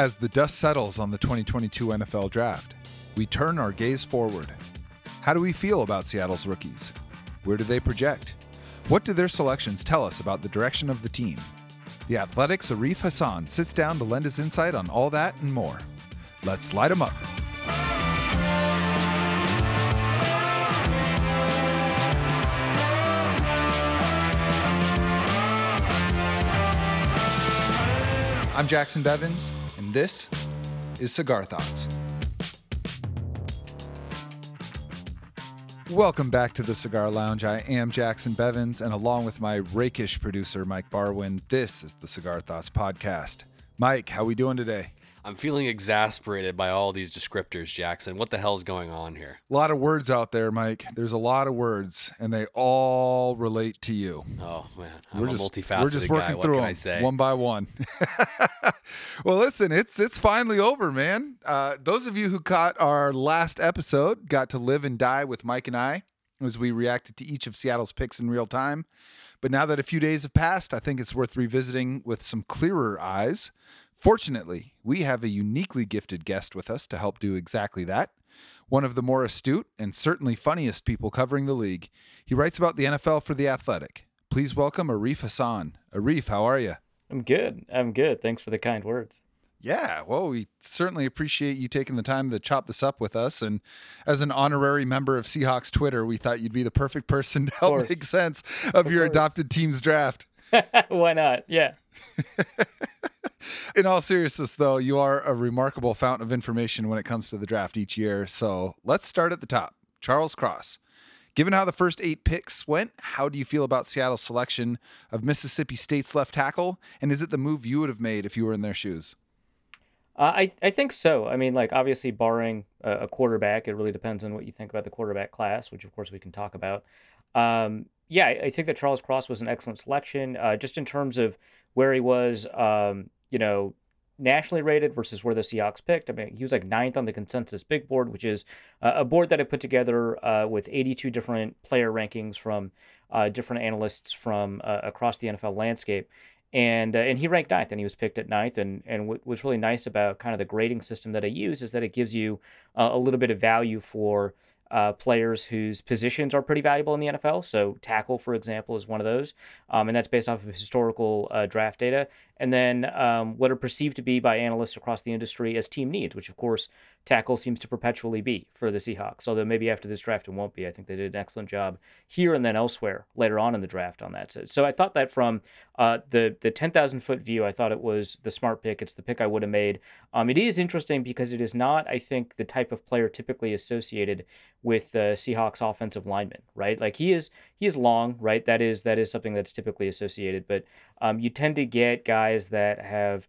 As the dust settles on the 2022 NFL Draft, we turn our gaze forward. How do we feel about Seattle's rookies? Where do they project? What do their selections tell us about the direction of the team? The Athletic's Arif Hassan sits down to lend his insight on all that and more. Let's light 'em up. I'm Jacson Bevens, and this is Cigar Thoughts. Welcome back to the Cigar Lounge. I am Jacson Bevens, and along with my rakish producer Mike Barwin, this is the Cigar Thoughts podcast. Mike, how are we doing today? I'm feeling exasperated by all these descriptors, Jackson. What the hell's going on here? A lot of words out there, Mike. There's a lot of words, and they all relate to you. Oh man, I'm we're a just multifaceted we're just working guy. through them one by one. well, listen, it's it's finally over, man. Uh, those of you who caught our last episode got to live and die with Mike and I as we reacted to each of Seattle's picks in real time. But now that a few days have passed, I think it's worth revisiting with some clearer eyes. Fortunately, we have a uniquely gifted guest with us to help do exactly that. One of the more astute and certainly funniest people covering the league. He writes about the NFL for The Athletic. Please welcome Arif Hassan. Arif, how are you? I'm good. I'm good. Thanks for the kind words. Yeah, well, we certainly appreciate you taking the time to chop this up with us. And as an honorary member of Seahawks Twitter, we thought you'd be the perfect person to help make sense of, Of your course. adopted team's draft. Why not? Yeah. In all seriousness, though, you are a remarkable fountain of information when it comes to the draft each year. So let's start at the top. Charles Cross. Given how the first eight picks went, how do you feel about Seattle's selection of Mississippi State's left tackle? And is it the move you would have made if you were in their shoes? Uh, I I think so. I mean, like obviously, barring a, a quarterback, it really depends on what you think about the quarterback class, which of course we can talk about. Um, yeah, I, I think that Charles Cross was an excellent selection, uh, just in terms of where he was, um, you know, nationally rated versus where the Seahawks picked. I mean, he was like ninth on the consensus big board, which is uh, a board that I put together uh, with 82 different player rankings from uh, different analysts from uh, across the NFL landscape. And uh, and he ranked ninth, and he was picked at ninth. And and what what's really nice about kind of the grading system that I use is that it gives you uh, a little bit of value for uh, players whose positions are pretty valuable in the NFL. So tackle, for example, is one of those, um, and that's based off of historical uh, draft data. And then um, what are perceived to be by analysts across the industry as team needs, which of course tackle seems to perpetually be for the Seahawks. Although maybe after this draft it won't be. I think they did an excellent job here and then elsewhere later on in the draft on that. So, so I thought that from uh, the the ten thousand foot view, I thought it was the smart pick. It's the pick I would have made. Um, it is interesting because it is not, I think, the type of player typically associated with uh, Seahawks offensive lineman, right? Like he is he is long, right? That is that is something that's typically associated, but um, you tend to get guys that have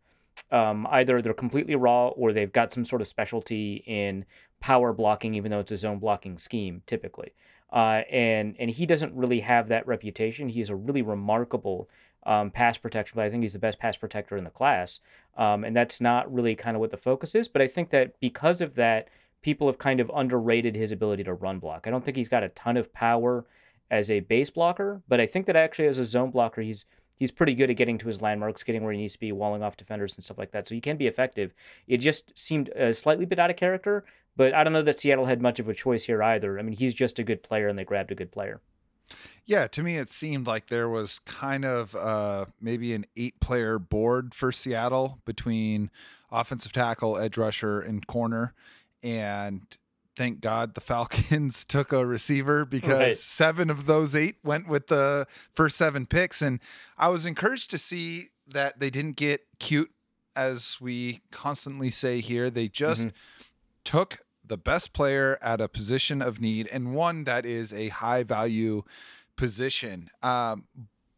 um, either they're completely raw or they've got some sort of specialty in power blocking, even though it's a zone blocking scheme typically. Uh, and and he doesn't really have that reputation. He is a really remarkable um, pass protection, but I think he's the best pass protector in the class. Um, and that's not really kind of what the focus is. But I think that because of that, people have kind of underrated his ability to run block. I don't think he's got a ton of power as a base blocker, but I think that actually as a zone blocker, he's he's pretty good at getting to his landmarks, getting where he needs to be, walling off defenders and stuff like that. So he can be effective. It just seemed a slightly bit out of character, but I don't know that Seattle had much of a choice here either. I mean, he's just a good player, and they grabbed a good player. Yeah, to me, it seemed like there was kind of uh, maybe an eight player board for Seattle between offensive tackle, edge rusher, and corner. And thank God the Falcons took a receiver because Right. seven of those eight went with the first seven picks. And I was encouraged to see that they didn't get cute, as we constantly say here. They just took the best player at a position of need and one that is a high value position. Um,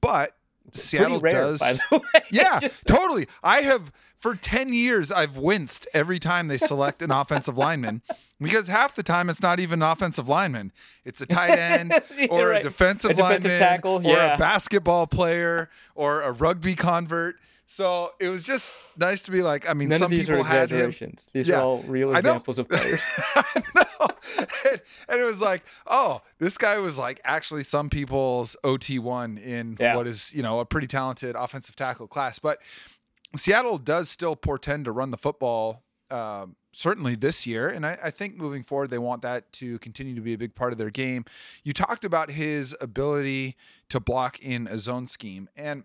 but Seattle rare, does. by the way. Yeah, Just- totally. I have for 10 years I've winced every time they select an offensive lineman because half the time it's not even an offensive lineman. It's a tight end or right. a defensive A defensive lineman tackle, or a basketball player or a rugby convert. So it was just nice to be like, I mean, None some of these people are had him. exaggerations. These Yeah, are all real examples of players. no. And, and it was like, oh, this guy was like actually some people's OT1 in Yeah. what is, you know, a pretty talented offensive tackle class. But Seattle does still portend to run the football. Uh, certainly this year, and I, I, think moving forward, they want that to continue to be a big part of their game. You talked about his ability to block in a zone scheme, and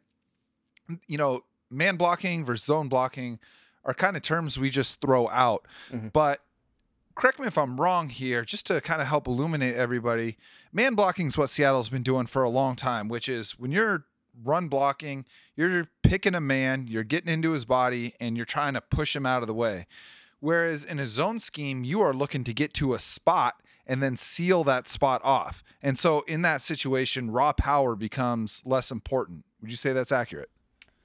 you know, man blocking versus zone blocking are kind of terms we just throw out. Mm-hmm. But correct me if I'm wrong here, just to kind of help illuminate everybody. Man blocking is what Seattle's been doing for a long time, which is when you're run blocking, you're picking a man, you're getting into his body, and you're trying to push him out of the way. Whereas in a zone scheme, you are looking to get to a spot and then seal that spot off. And so in that situation, raw power becomes less important. Would you say that's accurate?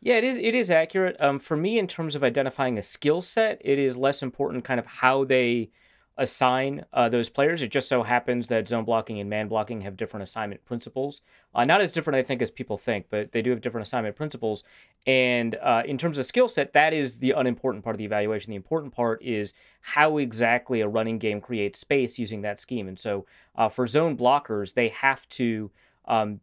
Yeah, it is. It is accurate. Um, for me, in terms of identifying a skill set, it is less important kind of how they assign uh, those players. It just so happens that zone blocking and man blocking have different assignment principles. Uh, not as different, I think, as people think, but they do have different assignment principles. And uh, in terms of skill set, that is the unimportant part of the evaluation. The important part is how exactly a running game creates space using that scheme. And so uh, for zone blockers, they have to um,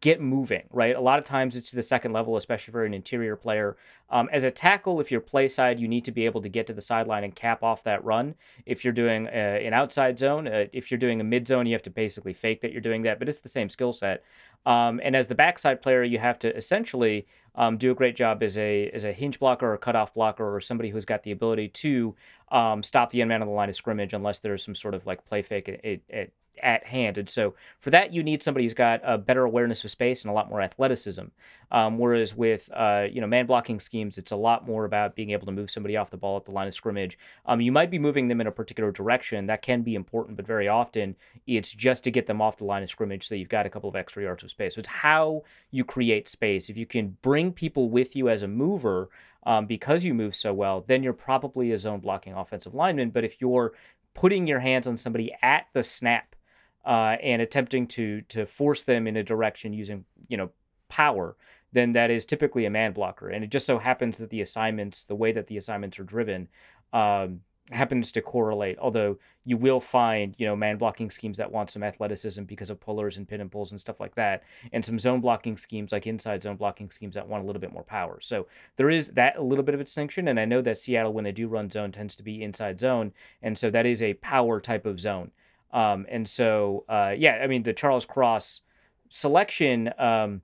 get moving, right? A lot of times it's to the second level, especially for an interior player. Um, as a tackle, if you're play side, you need to be able to get to the sideline and cap off that run. If you're doing uh, an outside zone, uh, if you're doing a mid zone, you have to basically fake that you're doing that, but it's the same skill set. Um, and as the backside player, you have to essentially um, do a great job as a as a hinge blocker or cutoff blocker or somebody who's got the ability to um, stop the end man on the line of scrimmage unless there's some sort of like play fake at, at, at hand. And so for that, you need somebody who's got a better awareness of space and a lot more athleticism. Um, whereas with uh, you know man blocking schemes, it's a lot more about being able to move somebody off the ball at the line of scrimmage. Um, you might be moving them in a particular direction that can be important, but very often it's just to get them off the line of scrimmage so you've got a couple of extra yards of space. So it's how you create space. If you can bring people with you as a mover. Um, because you move so well, then you're probably a zone blocking offensive lineman. But if you're putting your hands on somebody at the snap uh, and attempting to to force them in a direction using you know power, then that is typically a man blocker. And it just so happens that the assignments, the way that the assignments are driven, um, happens to correlate. Although you will find, you know, man blocking schemes that want some athleticism because of pullers and pin and pulls and stuff like that, and some zone blocking schemes like inside zone blocking schemes that want a little bit more power. So there is that a little bit of a distinction, and I know that Seattle, when they do run zone, tends to be inside zone, and so that is a power type of zone. Um, and so, uh, yeah, I mean, the Charles Cross selection, um,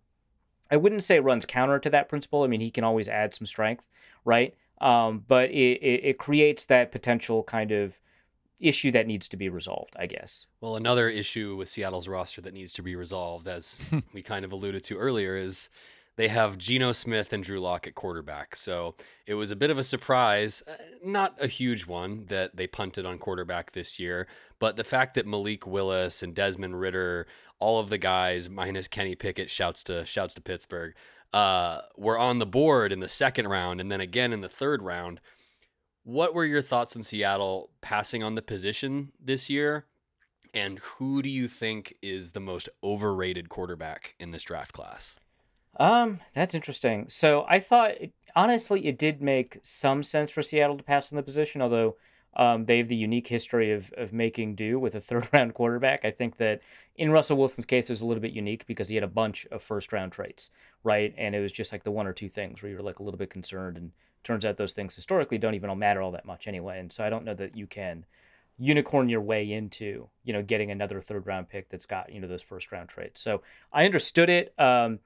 I wouldn't say runs counter to that principle. I mean, he can always add some strength, right? Um, but it, it, it creates that potential kind of issue that needs to be resolved, I guess. Well, another issue with Seattle's roster that needs to be resolved, as we kind of alluded to earlier, is they have Geno Smith and Drew Lock at quarterback. So it was a bit of a surprise, uh, not a huge one that they punted on quarterback this year, but the fact that Malik Willis and Desmond Ridder, all of the guys minus Kenny Pickett, shouts to shouts to Pittsburgh, uh, were on the board in the second round and then again in the third round. What were your thoughts on Seattle passing on the position this year? And who do you think is the most overrated quarterback in this draft class? Um, that's interesting. So I thought, honestly, it did make some sense for Seattle to pass on the position, although um, they have the unique history of, of making do with a third round quarterback. I think that in Russell Wilson's case, it was a little bit unique because he had a bunch of first round traits, right? And it was just like the one or two things where you're like a little bit concerned. And turns out those things historically don't even matter all that much anyway. And so I don't know that you can unicorn your way into, you know, getting another third round pick that's got, you know, those first round traits. So I understood it. Um,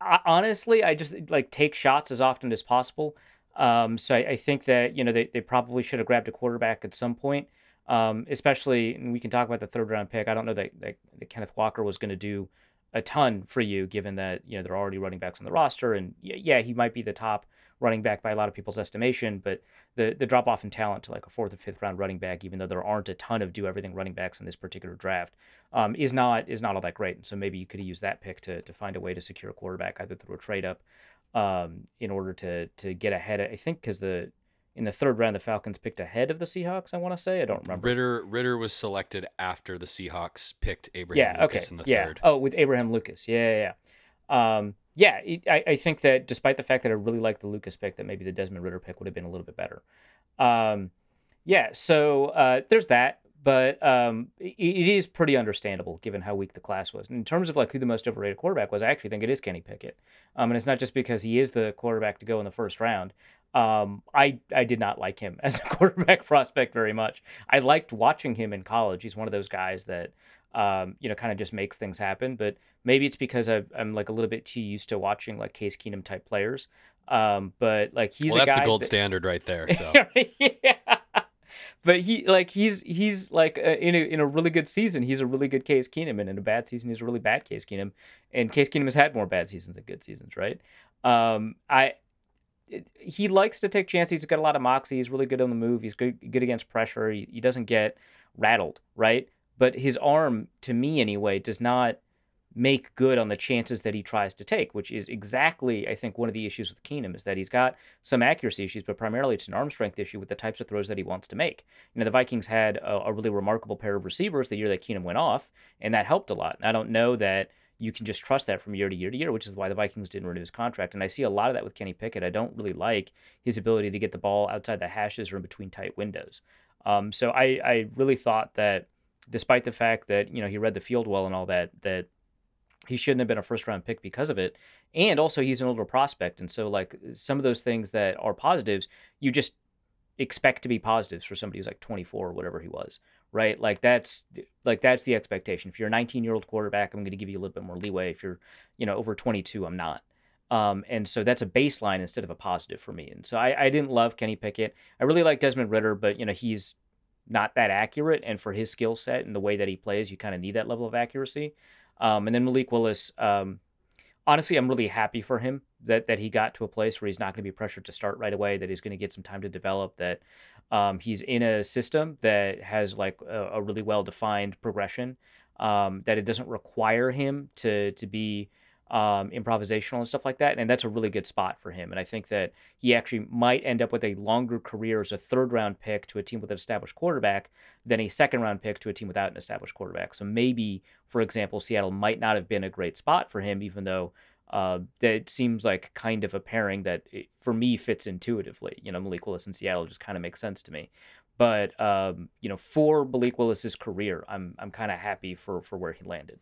I, honestly, I just like take shots as often as possible. Um, so I, I, think that you know they, they probably should have grabbed a quarterback at some point. Um, especially, and we can talk about the third round pick. I don't know that, that, that Kenneth Walker was going to do a ton for you, given that you know they're already running backs on the roster, and yeah, he might be the top running back by a lot of people's estimation, but the the drop off in talent to like a fourth or fifth round running back, even though there aren't a ton of do everything running backs in this particular draft, um, is not is not all that great. And so maybe you could use that pick to to find a way to secure a quarterback either through a trade up, um, in order to to get ahead. I think because the in the third round, the Falcons picked ahead of the Seahawks. I want to say I don't remember. Ritter Ridder was selected after the Seahawks picked Abraham yeah, Lucas okay. in the yeah. third. Oh, with Abraham Lucas. Yeah, yeah. yeah. Um, yeah, I, I think that despite the fact that I really like the Lucas pick, that maybe the Desmond Ridder pick would have been a little bit better. Um, yeah, so uh, there's that. but um, it, it is pretty understandable given how weak the class was. In terms of like who the most overrated quarterback was, I actually think it is Kenny Pickett. Um, and it's not just because he is the quarterback to go in the first round. Um, I I did not like him as a quarterback prospect very much. I liked watching him in college. He's one of those guys that um, you know, kind of just makes things happen. But maybe it's because i am like a little bit too used to watching like Case Keenum type players. Um, but like he's well, a that's guy the gold that... standard right there. So yeah. But he like he's he's like uh, in a in a really good season he's a really good Case Keenum and in a bad season he's a really bad Case Keenum and Case Keenum has had more bad seasons than good seasons right um I it, he likes to take chances he's got a lot of moxie he's really good on the move he's good good against pressure he, he doesn't get rattled right but his arm, to me anyway, does not make good on the chances that he tries to take, which is exactly, I think, one of the issues with Keenum is that he's got some accuracy issues, but primarily it's an arm strength issue with the types of throws that he wants to make. You know, the Vikings had a, a really remarkable pair of receivers the year that Keenum went off, and that helped a lot. I don't know that you can just trust that from year to year to year, which is why the Vikings didn't renew his contract. And I see a lot of that with Kenny Pickett. I don't really like his ability to get the ball outside the hashes or in between tight windows. Um, so I, I really thought that despite the fact that you know he read the field well and all that, that he shouldn't have been a first round pick because of it. And also, he's an older prospect, and so like some of those things that are positives, you just expect to be positives for somebody who's like 24 or whatever he was, right? Like that's like that's the expectation. If you're a 19 year old quarterback, I'm going to give you a little bit more leeway. If you're, you know, over 22, I'm not. Um, and so that's a baseline instead of a positive for me. And so I, I didn't love Kenny Pickett. I really like Desmond Ridder, but you know he's not that accurate. And for his skill set and the way that he plays, you kind of need that level of accuracy. Um, and then Malik Willis, um, honestly, I'm really happy for him that that he got to a place where he's not going to be pressured to start right away. That he's going to get some time to develop. That um, he's in a system that has like a, a really well defined progression. Um, that it doesn't require him to to be um, improvisational and stuff like that. And that's a really good spot for him. And I think that he actually might end up with a longer career as a third round pick to a team with an established quarterback than a second round pick to a team without an established quarterback. So maybe, for example, Seattle might not have been a great spot for him, even though uh, that seems like kind of a pairing that it, for me fits intuitively. You know, Malik Willis in Seattle just kind of makes sense to me. But um, you know, for Malik Willis's career, I'm I'm kind of happy for for where he landed.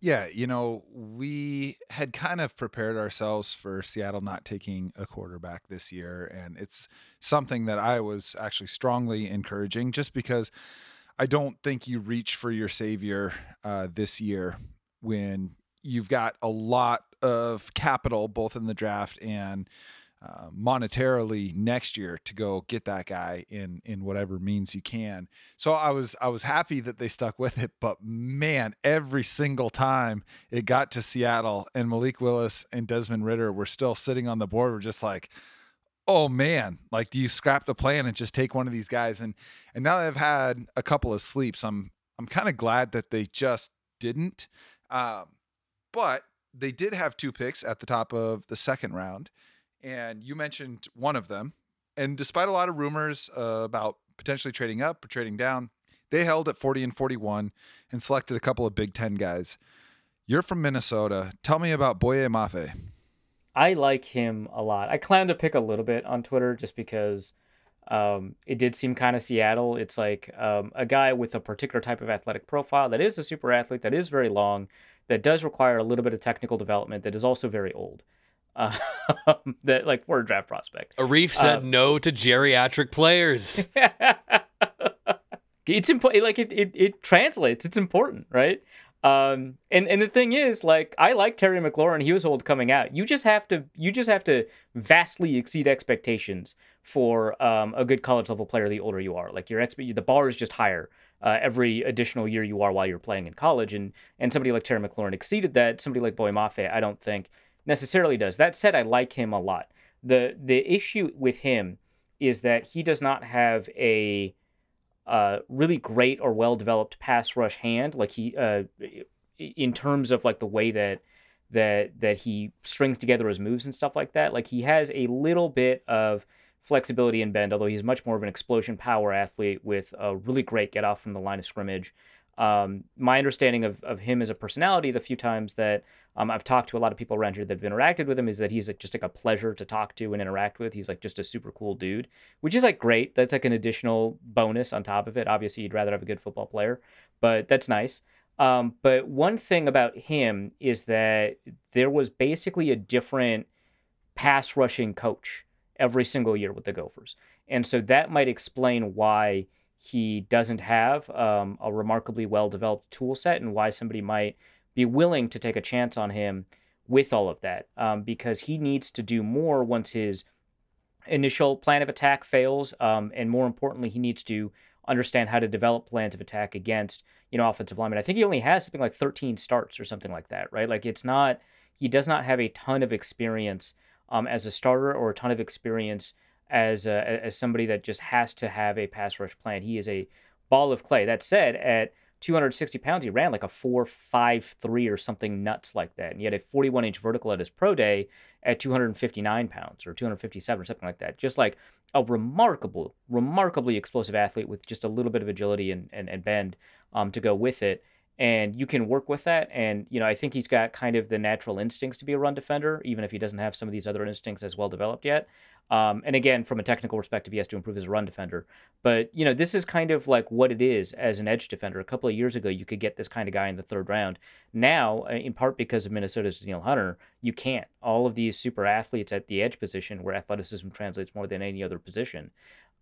Yeah, you know, we had kind of prepared ourselves for Seattle not taking a quarterback this year. And it's something that I was actually strongly encouraging just because I don't think you reach for your savior uh, this year when you've got a lot of capital, both in the draft and uh, monetarily next year to go get that guy in in whatever means you can. So I was I was happy that they stuck with it, but man, every single time it got to Seattle and Malik Willis and Desmond Ridder were still sitting on the board, we're just like, oh man, like do you scrap the plan and just take one of these guys? And and now I've had a couple of sleeps. I'm I'm kind of glad that they just didn't. Um, but they did have two picks at the top of the second round and you mentioned one of them. And despite a lot of rumors uh, about potentially trading up or trading down, they held at 40 and 41 and selected a couple of Big Ten guys. You're from Minnesota. Tell me about Boye Mafe. I like him a lot. I clowned to pick a little bit on Twitter just because um, it did seem kind of Seattle. It's like um, a guy with a particular type of athletic profile that is a super athlete, that is very long, that does require a little bit of technical development, that is also very old um, that like for a draft prospect. Arif said um, no to geriatric players. it's important. Like it, it, it translates. It's important, right? Um, and and the thing is, like, I like Terry McLaurin. He was old coming out. You just have to, you just have to vastly exceed expectations for um, a good college level player. The older you are, like your exp- the bar is just higher uh, every additional year you are while you're playing in college. And and somebody like Terry McLaurin exceeded that. Somebody like Boye Mafe, I don't think necessarily does. That said, I like him a lot. the The issue with him is that he does not have a uh, really great or well developed pass rush hand. Like he, uh, in terms of like the way that that that he strings together his moves and stuff like that. Like he has a little bit of flexibility and bend, although he's much more of an explosion power athlete with a really great get off from the line of scrimmage. Um, my understanding of, of him as a personality, the few times that um, I've talked to a lot of people around here that have interacted with him, is that he's like just like a pleasure to talk to and interact with. He's like just a super cool dude, which is like great. That's like an additional bonus on top of it. Obviously, you'd rather have a good football player, but that's nice. Um, but one thing about him is that there was basically a different pass rushing coach every single year with the Gophers. And so that might explain why he doesn't have um, a remarkably well developed tool set and why somebody might be willing to take a chance on him with all of that um, because he needs to do more once his initial plan of attack fails. Um, and more importantly, he needs to understand how to develop plans of attack against you know offensive linemen. I think he only has something like 13 starts or something like that, right? Like it's not he does not have a ton of experience um, as a starter or a ton of experience as a, as somebody that just has to have a pass rush plan. He is a ball of clay. That said, at 260 pounds, he ran like a four five three or something nuts like that, and he had a 41 inch vertical at his pro day at 259 pounds or 257 or something like that. Just like a remarkable, remarkably explosive athlete with just a little bit of agility and and, and bend um, to go with it and you can work with that. And you know, I think he's got kind of the natural instincts to be a run defender, even if he doesn't have some of these other instincts as well developed yet. Um, and again, from a technical perspective, he has to improve as a run defender. But you know, this is kind of like what it is as an edge defender. A couple of years ago, you could get this kind of guy in the third round. Now, uh, in part because of Minnesota's Danielle Hunter, you can't. All of these super athletes at the edge position, where athleticism translates more than any other position,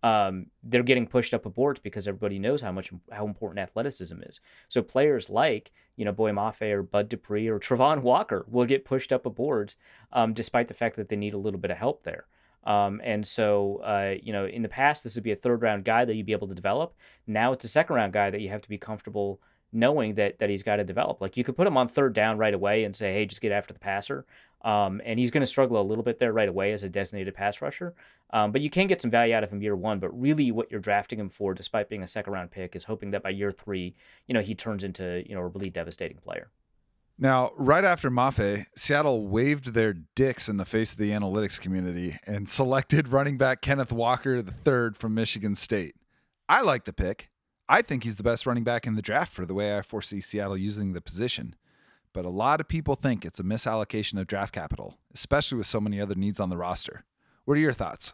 um, they're getting pushed up a boards because everybody knows how much how important athleticism is. So players like you know Boye Mafe or Bud Dupree or Travon Walker will get pushed up boards, um, despite the fact that they need a little bit of help there. Um, and so, uh, you know, in the past, this would be a third round guy that you'd be able to develop. Now it's a second round guy that you have to be comfortable knowing that that he's got to develop. Like you could put him on third down right away and say, hey, just get after the passer. Um, and he's going to struggle a little bit there right away as a designated pass rusher. Um, but you can get some value out of him year one. But really, what you're drafting him for, despite being a second round pick, is hoping that by year three, you know, he turns into you know a really devastating player. Now, right after Mafe, Seattle waved their dicks in the face of the analytics community and selected running back Kenneth Walker III from Michigan State. I like the pick. I think he's the best running back in the draft for the way I foresee Seattle using the position but a lot of people think it's a misallocation of draft capital, especially with so many other needs on the roster. What are your thoughts?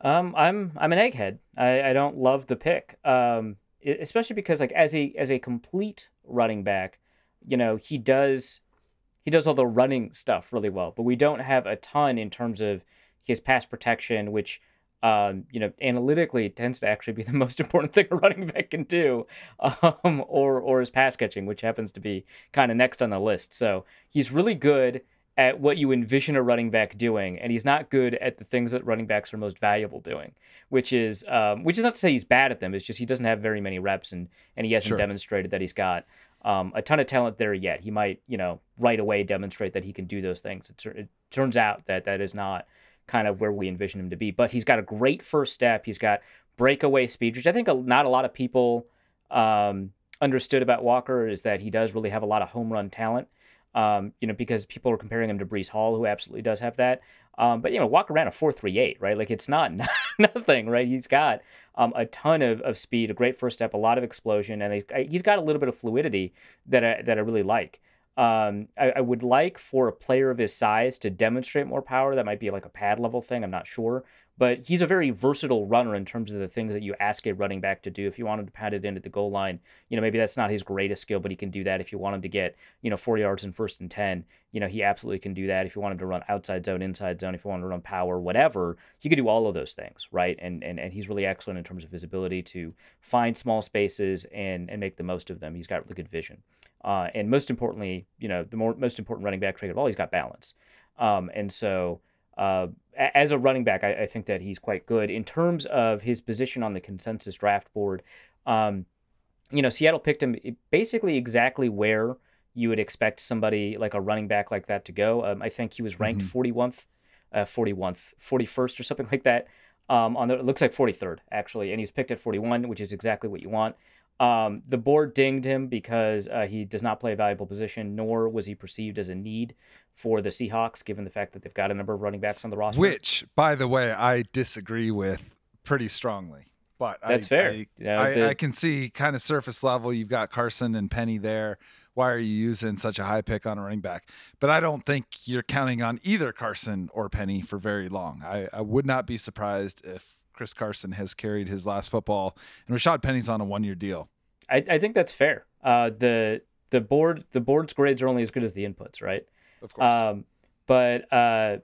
Um, I'm I'm an egghead. I, I don't love the pick, um, especially because like as a as a complete running back, you know he does he does all the running stuff really well, but we don't have a ton in terms of his pass protection, which um, you know, analytically tends to actually be the most important thing a running back can do, um, or or his pass catching, which happens to be kind of next on the list. So he's really good at what you envision a running back doing, and he's not good at the things that running backs are most valuable doing, which is um, which is not to say he's bad at them. It's just he doesn't have very many reps, and and he hasn't sure. demonstrated that he's got um, a ton of talent there yet. He might, you know, right away demonstrate that he can do those things. It, it turns out that that is not kind of where we envision him to be. But he's got a great first step. He's got breakaway speed, which I think not a lot of people um, understood about Walker is that he does really have a lot of home run talent. Um, you know, because people are comparing him to Breece Hall, who absolutely does have that. Um, but you know, Walker ran a four three eight, right? Like it's not nothing, right? He's got um, a ton of, of speed, a great first step, a lot of explosion, and he's, he's got a little bit of fluidity that I, that I really like. Um, I, I, would like for a player of his size to demonstrate more power. That might be like a pad level thing. I'm not sure. But he's a very versatile runner in terms of the things that you ask a running back to do. If you want him to pad it into the goal line, you know, maybe that's not his greatest skill, but he can do that. If you want him to get, you know, four yards in first and 10, you know, he absolutely can do that. If you want him to run outside zone, inside zone, if you want him to run power, whatever, he could do all of those things, right? And, and, and he's really excellent in terms of his ability to find small spaces and, and make the most of them. He's got really good vision. Uh, and most importantly, you know, the more, most important running back trait of all, he's got balance. Um, and so, uh, as a running back, I, I, think that he's quite good in terms of his position on the consensus draft board. Um, you know, Seattle picked him basically exactly where you would expect somebody like a running back like that to go. Um, I think he was ranked mm-hmm. 41th, uh, 41th, 41st or something like that. Um, on the, it looks like 43rd actually, and he was picked at 41, which is exactly what you want. Um, the board dinged him because uh, he does not play a valuable position, nor was he perceived as a need for the Seahawks, given the fact that they've got a number of running backs on the roster. Which, by the way, I disagree with pretty strongly. But That's I, fair. I, know, I, the- I can see kind of surface level. You've got Carson and Penny there. Why are you using such a high pick on a running back? But I don't think you're counting on either Carson or Penny for very long. I, I would not be surprised if Chris Carson has carried his last football and Rashad Penny's on a one year deal. I, I think that's fair. Uh, the the board the board's grades are only as good as the inputs, right? Of course. Um, but uh,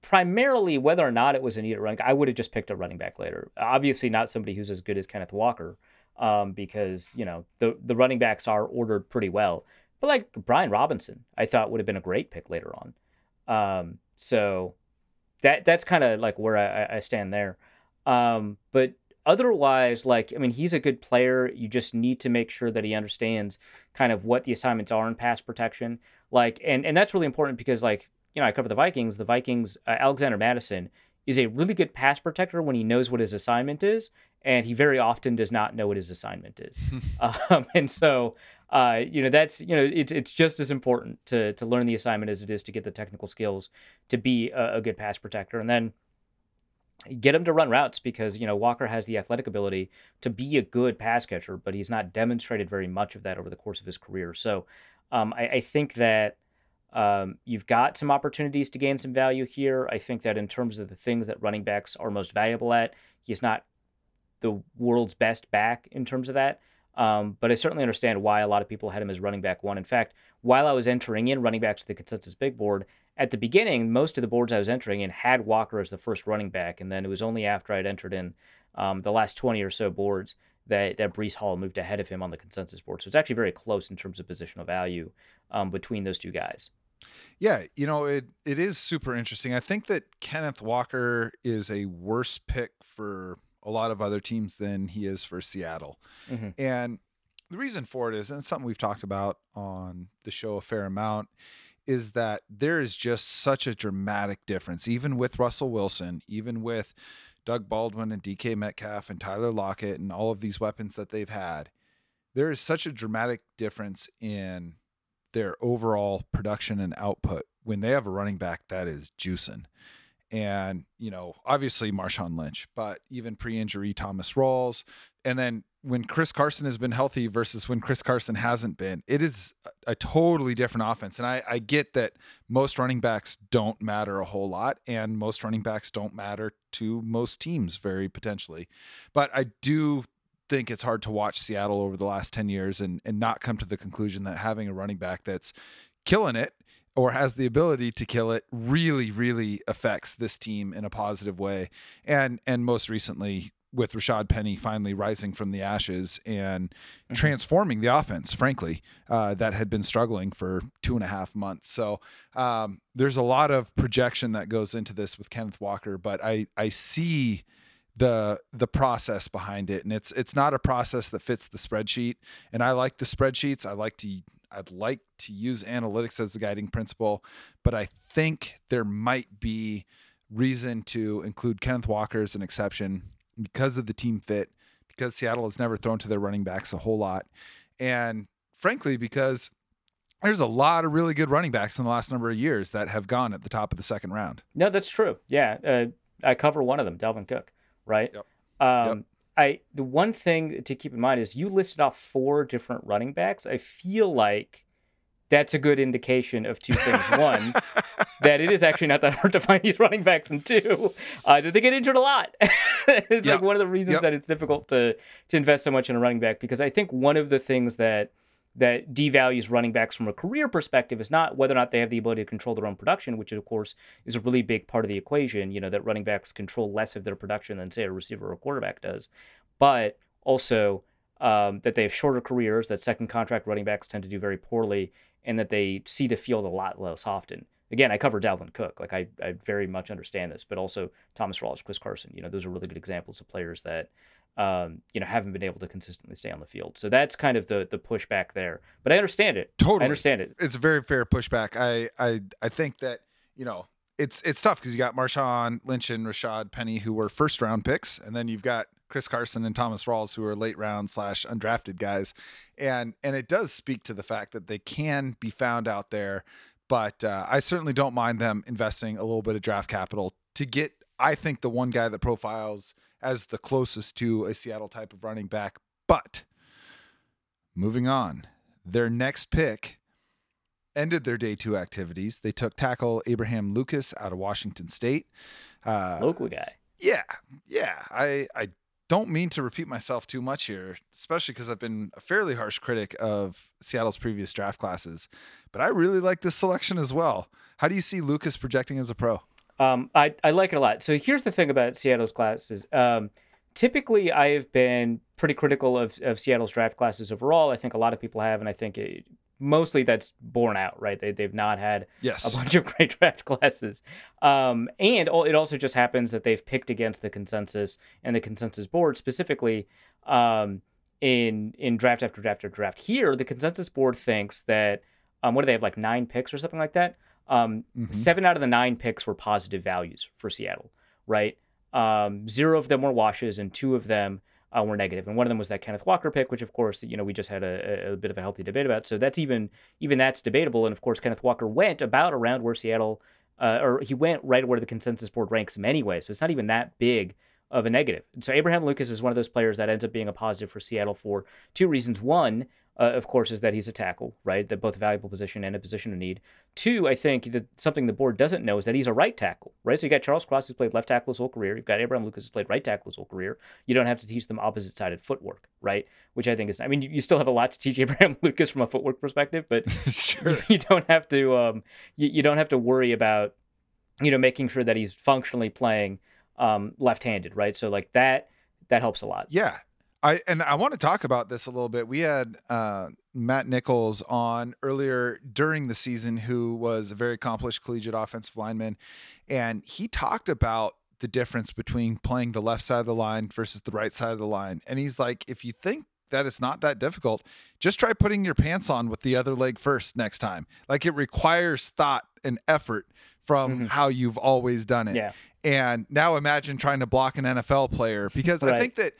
primarily, whether or not it was a need at running, I would have just picked a running back later. Obviously, not somebody who's as good as Kenneth Walker, um, because you know the the running backs are ordered pretty well. But like Brian Robinson, I thought would have been a great pick later on. Um, so that that's kind of like where I, I stand there. Um, but otherwise, like I mean, he's a good player. You just need to make sure that he understands kind of what the assignments are in pass protection. Like, and and that's really important because like you know I cover the Vikings. The Vikings, uh, Alexander Mattison is a really good pass protector when he knows what his assignment is, and he very often does not know what his assignment is. um, and so, uh, you know, that's you know, it's it's just as important to to learn the assignment as it is to get the technical skills to be a, a good pass protector, and then get him to run routes because you know Walker has the athletic ability to be a good pass catcher, but he's not demonstrated very much of that over the course of his career. So, um, I, I think that. Um, you've got some opportunities to gain some value here. I think that in terms of the things that running backs are most valuable at, he's not the world's best back in terms of that. Um, but I certainly understand why a lot of people had him as running back one. In fact, while I was entering in running backs to the consensus big board, at the beginning, most of the boards I was entering in had Walker as the first running back. And then it was only after I'd entered in um, the last 20 or so boards that, that Breece Hall moved ahead of him on the consensus board. So it's actually very close in terms of positional value um, between those two guys. Yeah, you know, it it is super interesting. I think that Kenneth Walker is a worse pick for a lot of other teams than he is for Seattle. Mhm. And the reason for it is, and it's something we've talked about on the show a fair amount, is that there is just such a dramatic difference, even with Russell Wilson, even with Doug Baldwin and DK Metcalf and Tyler Lockett and all of these weapons that they've had. There is such a dramatic difference in their overall production and output when they have a running back that is juicing. And, you know, obviously Marshawn Lynch, but even pre injury Thomas Rawls. And then when Chris Carson has been healthy versus when Chris Carson hasn't been, it is a, a totally different offense. And I, I get that most running backs don't matter a whole lot, and most running backs don't matter to most teams very potentially. But I do think it's hard to watch Seattle over the last 10 years and, and not come to the conclusion that having a running back that's killing it or has the ability to kill it really, really affects this team in a positive way. And and most recently with Rashad Penny finally rising from the ashes and Mhm. transforming the offense, frankly, uh, that had been struggling for two and a half months. So um, there's a lot of projection that goes into this with Kenneth Walker, but I I see the the process behind it. And it's it's not a process that fits the spreadsheet. And I like the spreadsheets. I like to I'd like to use analytics as the guiding principle but I think there might be reason to include Kenneth Walker as an exception because of the team fit because Seattle has never thrown to their running backs a whole lot and frankly because there's a lot of really good running backs in the last number of years that have gone at the top of the second round. No, that's true. Yeah, uh, I cover one of them, Dalvin Cook, right? Yep. Um, I the one thing to keep in mind is you listed off four different running backs. I feel like that's a good indication of two things. One, that it is actually not that hard to find these running backs, and two, uh, that they get injured a lot. it's Yep. like one of the reasons Yep. that it's difficult to to invest so much in a running back because I think one of the things that that devalues running backs from a career perspective is not whether or not they have the ability to control their own production, which of course is a really big part of the equation. You know that running backs control less of their production than say a receiver or a quarterback does, but also um, that they have shorter careers. That second contract running backs tend to do very poorly, and that they see the field a lot less often. Again, I cover Dalvin Cook. Like I, I very much understand this, but also Thomas Rawls, Chris Carson. You know, those are really good examples of players that um, you know haven't been able to consistently stay on the field. So that's kind of the the pushback there. But I understand it. Totally. I understand it. it's a very fair pushback. I I I think that you know it's it's tough because you got Marshawn Lynch and Rashad Penny who were first round picks, and then you've got Chris Carson and Thomas Rawls who are late round slash undrafted guys, and and it does speak to the fact that they can be found out there. But uh, I certainly don't mind them investing a little bit of draft capital to get I think the one guy that profiles as the closest to a Seattle type of running back. But moving on, their next pick ended their day two activities. They took tackle Abraham Lucas out of Washington State. Uh, Local guy. Yeah, yeah. I I don't mean to repeat myself too much here, especially because I've been a fairly harsh critic of Seattle's previous draft classes. But I really like this selection as well. How do you see Lucas projecting as a pro? Um, I, I like it a lot. So here's the thing about Seattle's classes. Um, typically, I have been pretty critical of, of Seattle's draft classes overall. I think a lot of people have, and I think it, mostly that's borne out, right? They, they've not had yes. a bunch of great draft classes. Um, and it also just happens that they've picked against the consensus and the consensus board specifically um, in in draft after draft after draft. Here, the consensus board thinks that um, what do they have like nine picks or something like that? Um, mm-hmm. Seven out of the nine picks were positive values for Seattle, right? Um, zero of them were washes, and two of them uh, were negative. And one of them was that Kenneth Walker pick, which of course you know we just had a, a, bit of a healthy debate about. So that's even even that's debatable. And of course Kenneth Walker went about around where Seattle, uh, or he went right where the consensus board ranks him anyway. So it's not even that big of a negative. And so Abraham Lucas is one of those players that ends up being a positive for Seattle for two reasons. One, uh, of course, is that he's a tackle, right? That both a valuable position and a position of need. Two, I think that something the board doesn't know is that he's a right tackle, right? So you got Charles Cross who's played left tackle his whole career. You've got Abraham Lucas who's played right tackle his whole career. You don't have to teach them opposite sided footwork, right? Which I think is, I mean, you, still have a lot to teach Abraham Lucas from a footwork perspective, but sure. you, you, don't have to, um, you, you don't have to worry about, you know, making sure that he's functionally playing um, left-handed, right? So like that, that helps a lot. Yeah, I and I want to talk about this a little bit. We had uh, Matt Nichols on earlier during the season, who was a very accomplished collegiate offensive lineman, and he talked about the difference between playing the left side of the line versus the right side of the line. And he's like, if you think that it's not that difficult, just try putting your pants on with the other leg first next time. Like it requires thought and effort from mm-hmm. how you've always done it. Yeah. And now imagine trying to block an NFL player because right. I think that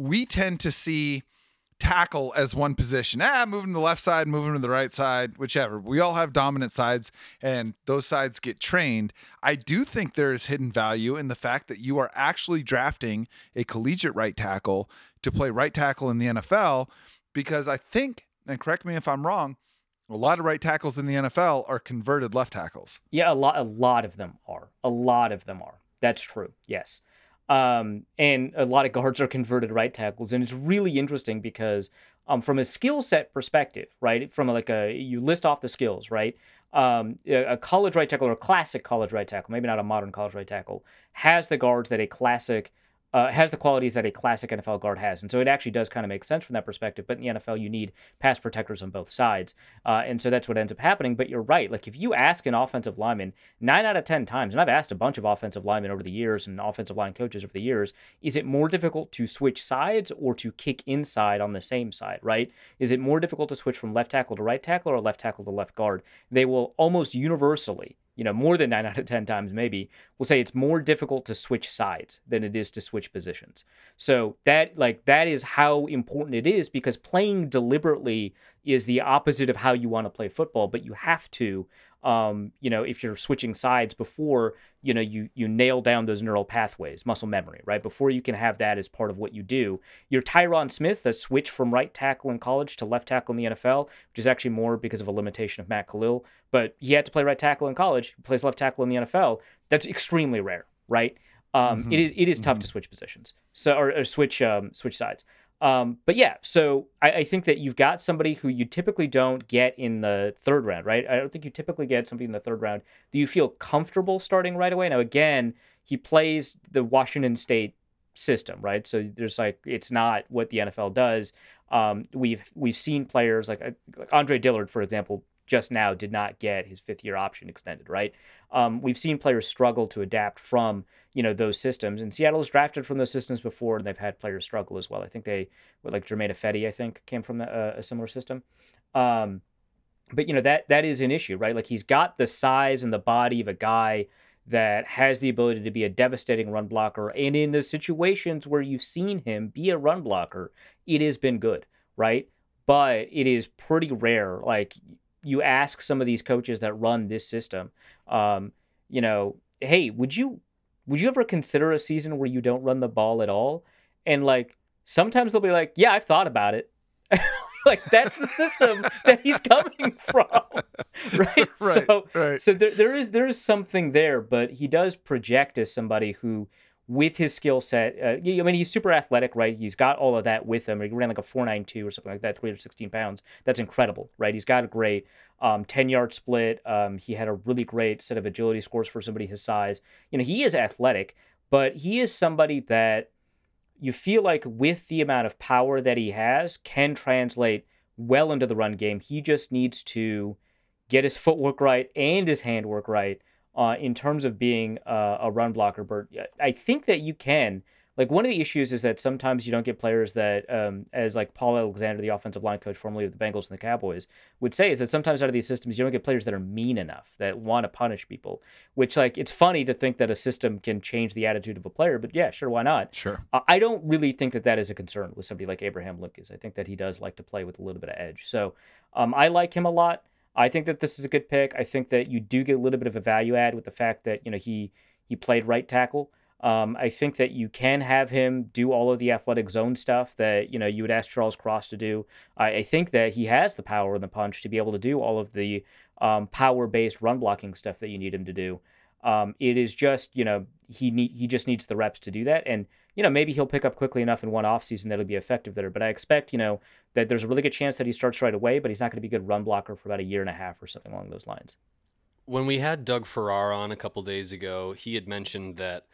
we tend to see tackle as one position. Ah, moving to the left side, moving to the right side, whichever. We all have dominant sides and those sides get trained. I do think there is hidden value in the fact that you are actually drafting a collegiate right tackle to play right tackle in the NFL because I think, and correct me if I'm wrong, a lot of right tackles in the NFL are converted left tackles. Yeah, a lot a lot of them are. A lot of them are. That's true. Yes. Um, and a lot of guards are converted right tackles, and it's really interesting because um, from a skill set perspective, right? From like a you list off the skills, right? Um, a college right tackle or a classic college right tackle, maybe not a modern college right tackle, has the guards that a classic uh, has the qualities that a classic NFL guard has. And so it actually does kind of make sense from that perspective. But in the NFL, you need pass protectors on both sides. Uh, and so that's what ends up happening. But you're right. Like if you ask an offensive lineman nine out of 10 times, and I've asked a bunch of offensive linemen over the years and offensive line coaches over the years, is it more difficult to switch sides or to kick inside on the same side, right? Is it more difficult to switch from left tackle to right tackle or left tackle to left guard? They will almost universally you know, more than nine out of 10 times, maybe, will say it's more difficult to switch sides than it is to switch positions. So that, like, that is how important it is because playing deliberately is the opposite of how you want to play football, but you have to um, you know, if you're switching sides before, you know, you you nail down those neural pathways, muscle memory, right? Before you can have that as part of what you do. Your Tyron Smith that switched from right tackle in college to left tackle in the NFL, which is actually more because of a limitation of Matt Kalil, but he had to play right tackle in college, he plays left tackle in the NFL. That's extremely rare, right? Um, mm-hmm. it is it is tough mm-hmm. to switch positions, so or, or switch um, switch sides. Um, but yeah, so I, I, think that you've got somebody who you typically don't get in the third round, right? I don't think you typically get somebody in the third round. Do you feel comfortable starting right away? Now, again, he plays the Washington State system, right? So there's like it's not what the NFL does. Um, we've we've seen players like, like Andre Dillard, for example, just now did not get his fifth year option extended, right? Um, we've seen players struggle to adapt from you know those systems, and Seattle has drafted from those systems before, and they've had players struggle as well. I think they, like Germain Ifedi, I think came from a, a similar system. Um, but you know that that is an issue, right? Like he's got the size and the body of a guy that has the ability to be a devastating run blocker, and in the situations where you've seen him be a run blocker, it has been good, right? But it is pretty rare. Like you ask some of these coaches that run this system, um, you know, hey, would you would you ever consider a season where you don't run the ball at all? And like sometimes they'll be like, yeah, I've thought about it. like that's the system that he's coming from, right? Right, so, right. so there, there is there is something there, but he does project as somebody who, with his skill set, uh, I mean, he's super athletic, right? He's got all of that with him. He ran like a four nine two or something like that, three hundred sixteen pounds. That's incredible, right? He's got a great um, 10 yard split. Um, he had a really great set of agility scores for somebody his size. You know, he is athletic, but he is somebody that you feel like with the amount of power that he has can translate well into the run game. He just needs to get his footwork right and his handwork right uh, in terms of being uh, a run blocker. But I think that you can like one of the issues is that sometimes you don't get players that, um, as like Paul Alexander, the offensive line coach formerly of the Bengals and the Cowboys, would say is that sometimes out of these systems you don't get players that are mean enough that want to punish people. Which like it's funny to think that a system can change the attitude of a player, but yeah, sure, why not? Sure. I don't really think that that is a concern with somebody like Abraham Lucas. I think that he does like to play with a little bit of edge. So um, I like him a lot. I think that this is a good pick. I think that you do get a little bit of a value add with the fact that you know he he played right tackle. Um, I think that you can have him do all of the athletic zone stuff that you know you would ask Charles Cross to do. I, I think that he has the power and the punch to be able to do all of the um, power-based run blocking stuff that you need him to do. Um, it is just you know he need he just needs the reps to do that, and you know maybe he'll pick up quickly enough in one off season that'll be effective there. But I expect you know that there's a really good chance that he starts right away, but he's not going to be a good run blocker for about a year and a half or something along those lines. When we had Doug Farrar on a couple days ago, he had mentioned that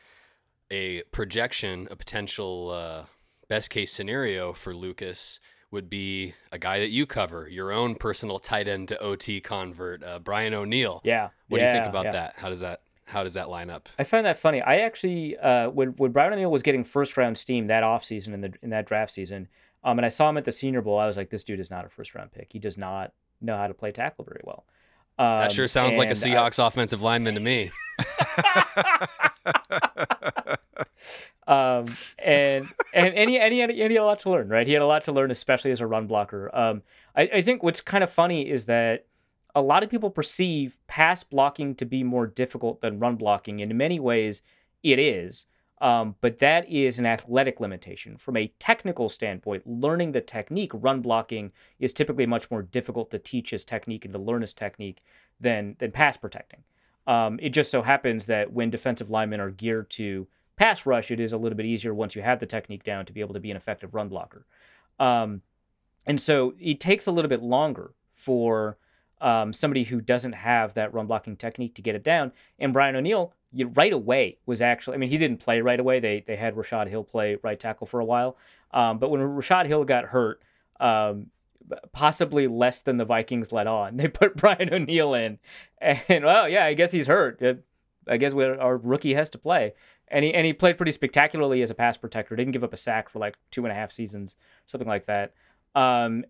a projection, a potential uh, best case scenario for Lucas would be a guy that you cover, your own personal tight end to OT convert, uh, Brian O'Neill. Yeah. What yeah, do you think about yeah. that? How does that how does that line up? I find that funny. I actually, uh, when when Brian O'Neill was getting first round steam that offseason in the in that draft season, um, and I saw him at the Senior Bowl, I was like, this dude is not a first round pick. He does not know how to play tackle very well. Um, that sure sounds like a and I- Seahawks offensive lineman to me. um, and and and he, and he, had, and he had a lot to learn, right? He had a lot to learn, especially as a run blocker. Um, I, I think what's kind of funny is that a lot of people perceive pass blocking to be more difficult than run blocking. And in many ways, it is. Um, but that is an athletic limitation. From a technical standpoint, learning the technique, run blocking, is typically much more difficult to teach his technique and to learn his technique than than pass protecting. Um, it just so happens that when defensive linemen are geared to pass rush, it is a little bit easier once you have the technique down to be able to be an effective run blocker. Um, and so it takes a little bit longer for um, somebody who doesn't have that run blocking technique to get it down. And Brian O'Neill, you, right away, was actually, I mean, he didn't play right away. They, they had Rashod Hill play right tackle for a while. Um, but when Rashod Hill got hurt, um, possibly less than the Vikings let on, they put Brian O'Neill in. And, well, yeah, I guess he's hurt. I guess our rookie has to play. And he, and he played pretty spectacularly as a pass protector. Didn't give up a sack for like two and a half seasons, something like that. Um,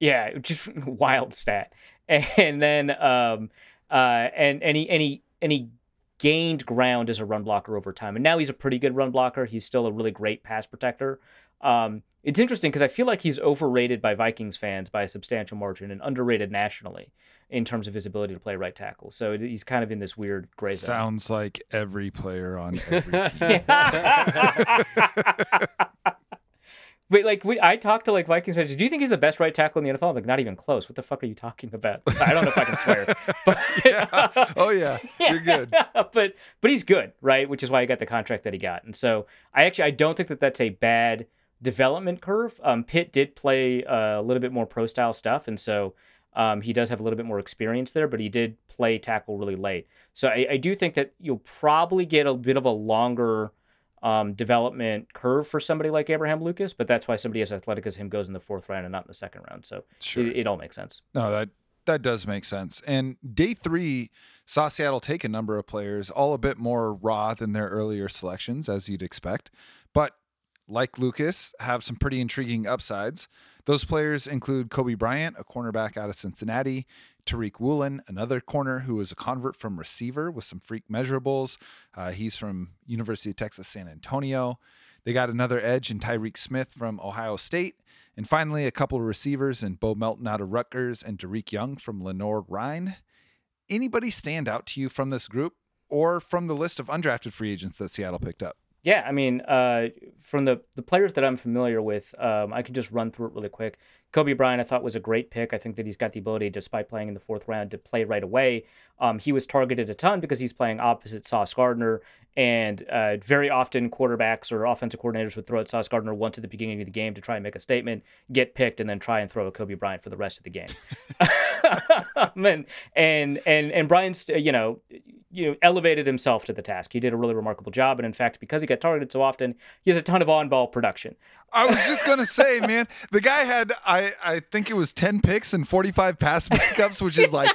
yeah, just wild stat. And then um, uh, and and he and he and he gained ground as a run blocker over time. And now he's a pretty good run blocker. He's still a really great pass protector. Um, it's interesting because I feel like he's overrated by Vikings fans by a substantial margin and underrated nationally in terms of his ability to play right tackle. So he's kind of in this weird gray zone. Sounds like every player on every team. But like we, I talked to like Vikings fans. Do you think he's the best right tackle in the NFL? I'm like, not even close. What the fuck are you talking about? I don't know if I can swear. But, yeah. Oh yeah, you're good. but but he's good, right? Which is why he got the contract that he got. And so I actually I don't think that that's a bad development curve. Um, Pitt did play uh, a little bit more pro style stuff, and so um, he does have a little bit more experience there. But he did play tackle really late. So I, I do think that you'll probably get a bit of a longer um, development curve for somebody like Abraham Lucas, but that's why somebody as athletic as him goes in the fourth round and not in the second round. So Sure. it, it all makes sense. No, that that does make sense. And day three saw Seattle take a number of players, all a bit more raw than their earlier selections, as you'd expect. But like Lucas, have some pretty intriguing upsides. Those players include Coby Bryant, a cornerback out of Cincinnati, Tariq Woolen, another corner who was a convert from receiver with some freak measurables. Uh, he's from University of Texas San Antonio. They got another edge in Tyreke Smith from Ohio State. And finally, a couple of receivers in Bo Melton out of Rutgers and Dareke Young from Lenoir-Rhyne. Anybody stand out to you from this group? or from the list of undrafted free agents that Seattle picked up? Yeah, I mean, uh, from the the players that I'm familiar with, um, I can just run through it really quick. Coby Bryant, I thought was a great pick. I think that he's got the ability, despite playing in the fourth round, to play right away. Um, he was targeted a ton because he's playing opposite Sauce Gardner, and uh, very often quarterbacks or offensive coordinators would throw at Sauce Gardner once at the beginning of the game to try and make a statement, get picked, and then try and throw a Coby Bryant for the rest of the game. and and and and Bryant's, you know, you know, elevated himself to the task. He did a really remarkable job, and in fact, because he got targeted so often, he has a ton of on-ball production. I was just gonna say, man, the guy had I I think it was ten picks and forty five pass pickups, which is like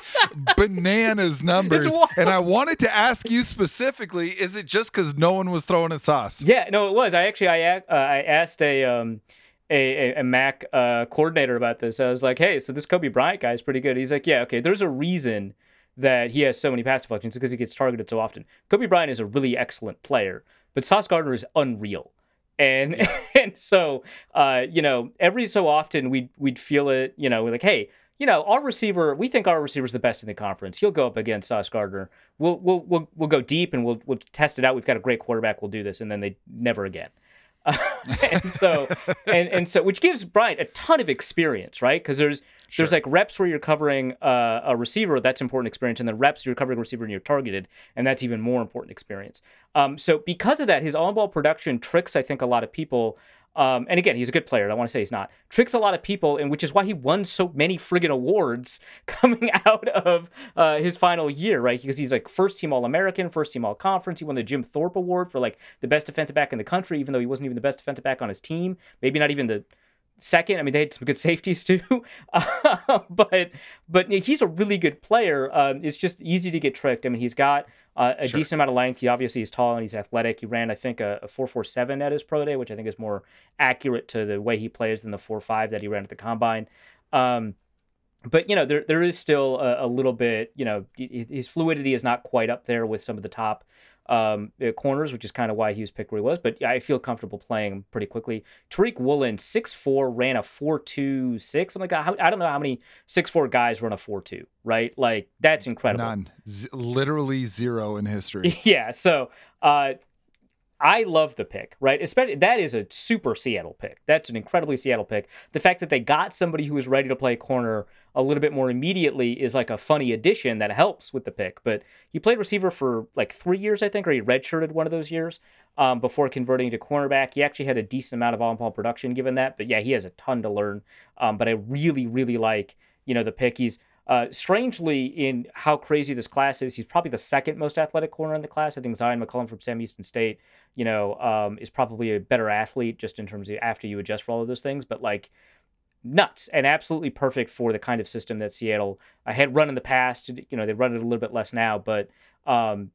bananas numbers. And I wanted to ask you specifically: Is it just because no one was throwing a sauce? Yeah, no, it was. I actually I uh, I asked a um a, a, a Mac uh, coordinator about this. I was like, hey, so this Coby Bryant guy is pretty good. He's like, yeah, okay. There's a reason that he has so many pass deflections because he gets targeted so often. Coby Bryant is a really excellent player, but Sauce Gardner is unreal. And yeah. and so uh, you know, every so often we'd we'd feel it, you know, we're like, hey, you know, our receiver, we think our receiver is the best in the conference. He'll go up against Sauce Gardner. We'll we'll we'll we'll go deep and we'll we'll test it out. We've got a great quarterback. We'll do this, and then they never again. Uh, and so and and so which gives Bryant a ton of experience, right? Because there's sure. there's like reps where you're covering uh, a receiver, that's important experience, and then reps you're covering a receiver and you're targeted, and that's even more important experience. Um, so because of that, his on-ball production tricks I think a lot of people um, and again, he's a good player. I want to say he's not. Tricks a lot of people, and which is why he won so many friggin' awards coming out of uh, his final year, right? Because he's like first team All American, first team All Conference. He won the Jim Thorpe Award for like the best defensive back in the country, even though he wasn't even the best defensive back on his team. Maybe not even the second. I mean, they had some good safeties too, uh, but but he's a really good player. Um, it's just easy to get tricked. I mean, he's got uh, a sure. decent amount of length. He obviously is tall and he's athletic. He ran, I think, a, a four four seven at his pro day, which I think is more accurate to the way he plays than the four five that he ran at the combine. Um, but you know, there there is still a, a little bit. You know, his fluidity is not quite up there with some of the top um, corners, which is kind of why he was picked where he was. But I feel comfortable playing him pretty quickly. Tariq Woolen, 6'4, ran a 4'2'6. I'm like, I don't know how many 6'4 guys run a 4'2, right? Like, that's incredible. None. Z- literally zero in history. yeah. So, uh, I love the pick, right? Especially that is a super Seattle pick. That's an incredibly Seattle pick. The fact that they got somebody who is ready to play corner a little bit more immediately is like a funny addition that helps with the pick. But he played receiver for like three years, I think, or he redshirted one of those years um, before converting to cornerback. He actually had a decent amount of on-ball production given that. But yeah, he has a ton to learn. Um, but I really, really like you know the pick. He's uh, strangely, in how crazy this class is, he's probably the second most athletic corner in the class. I think Zyon McCollum from Sam Houston State, you know, um, is probably a better athlete just in terms of after you adjust for all of those things. But like, nuts and absolutely perfect for the kind of system that Seattle had run in the past. You know, they run it a little bit less now, but um,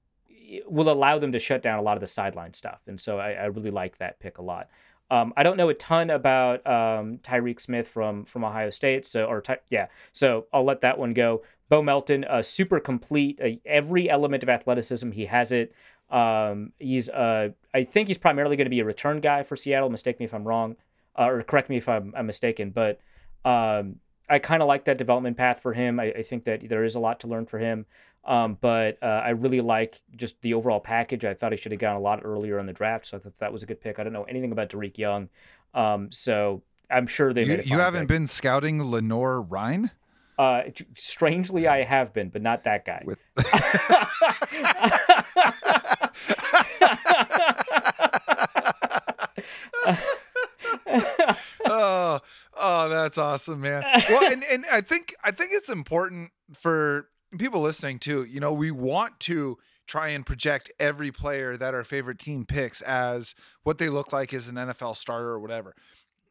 will allow them to shut down a lot of the sideline stuff. And so I, I really like that pick a lot. Um, I don't know a ton about um, Tyreke Smith from from Ohio State, so or ty- yeah, so I'll let that one go. Bo Melton, uh, super complete, uh, every element of athleticism he has it. Um, he's uh, I think he's primarily going to be a return guy for Seattle. Mistake me if I'm wrong uh, or correct me if I'm, I'm mistaken, but um, I kind of like that development path for him. I, I, think that there is a lot to learn for him. Um, but uh, I really like just the overall package. I thought he should have gone a lot earlier in the draft, so I thought that was a good pick. I don't know anything about Dareke Young, um, so I'm sure they. You, you haven't pick. been scouting Lenoir-Rhyne. Uh, strangely, I have been, but not that guy. With oh, oh, that's awesome, man. Well, and, and I think I think it's important for people listening too. You know, we want to try and project every player that our favorite team picks as what they look like as an NFL starter or whatever.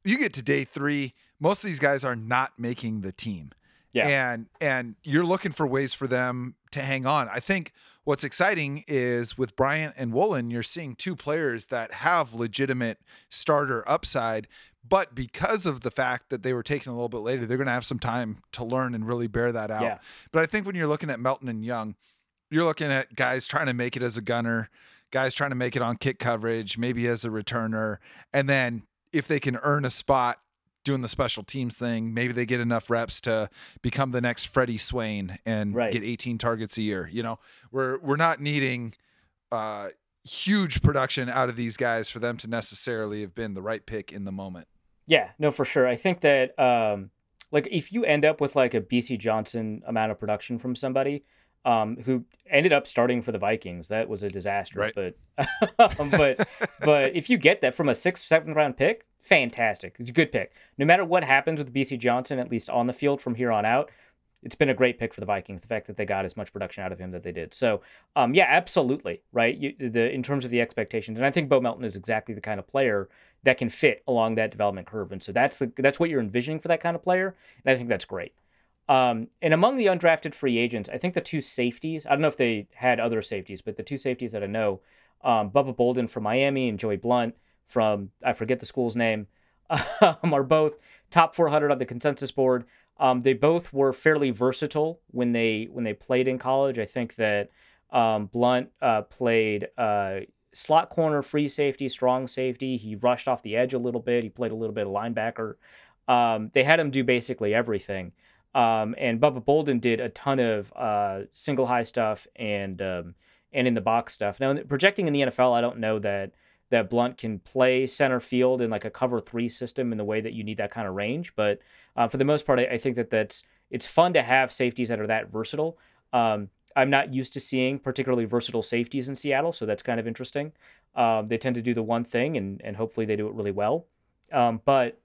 You get to day three, most of these guys are not making the team. Yeah. And and you're looking for ways for them to hang on. I think what's exciting is with Bryant and Woolen, you're seeing two players that have legitimate starter upside, but because of the fact that they were taken a little bit later, they're going to have some time to learn and really bear that out. Yeah. But I think when you're looking at Melton and Young, you're looking at guys trying to make it as a gunner, guys trying to make it on kick coverage, maybe as a returner, and then if they can earn a spot doing the special teams thing. Maybe they get enough reps to become the next Freddie Swain and Right. get 18 targets a year. You know, we're we're not needing uh, huge production out of these guys for them to necessarily have been the right pick in the moment. Yeah, no, for sure. I think that um, like if you end up with like a Bisi Johnson amount of production from somebody um, who ended up starting for the Vikings, that was a disaster. Right. But but but if you get that from a sixth, seventh round pick, fantastic. It's a good pick. No matter what happens with Bisi Johnson, at least on the field from here on out, it's been a great pick for the Vikings. The fact that they got as much production out of him that they did. So, um, yeah, absolutely, right. You, the in terms of the expectations, and I think Bo Melton is exactly the kind of player that can fit along that development curve, and so that's the that's what you're envisioning for that kind of player, and I think that's great. Um, and among the undrafted free agents, I think the two safeties. I don't know if they had other safeties, but the two safeties that I know, um, Bubba Bolden from Miami and Joey Blount from I forget the school's name, um, are both top 400 on the consensus board. Um, they both were fairly versatile when they when they played in college. I think that um, Blount uh, played uh, slot corner, free safety, strong safety. He rushed off the edge a little bit. He played a little bit of linebacker. Um, they had him do basically everything. Um, and Bubba Bolden did a ton of uh, single high stuff and um, and in the box stuff. Now projecting in the NFL, I don't know that that Blount can play center field in like a cover three system in the way that you need that kind of range. But uh, for the most part, I, I think that that's it's fun to have safeties that are that versatile. Um, I'm not used to seeing particularly versatile safeties in Seattle, so that's kind of interesting. Um, they tend to do the one thing, and and hopefully they do it really well. Um, but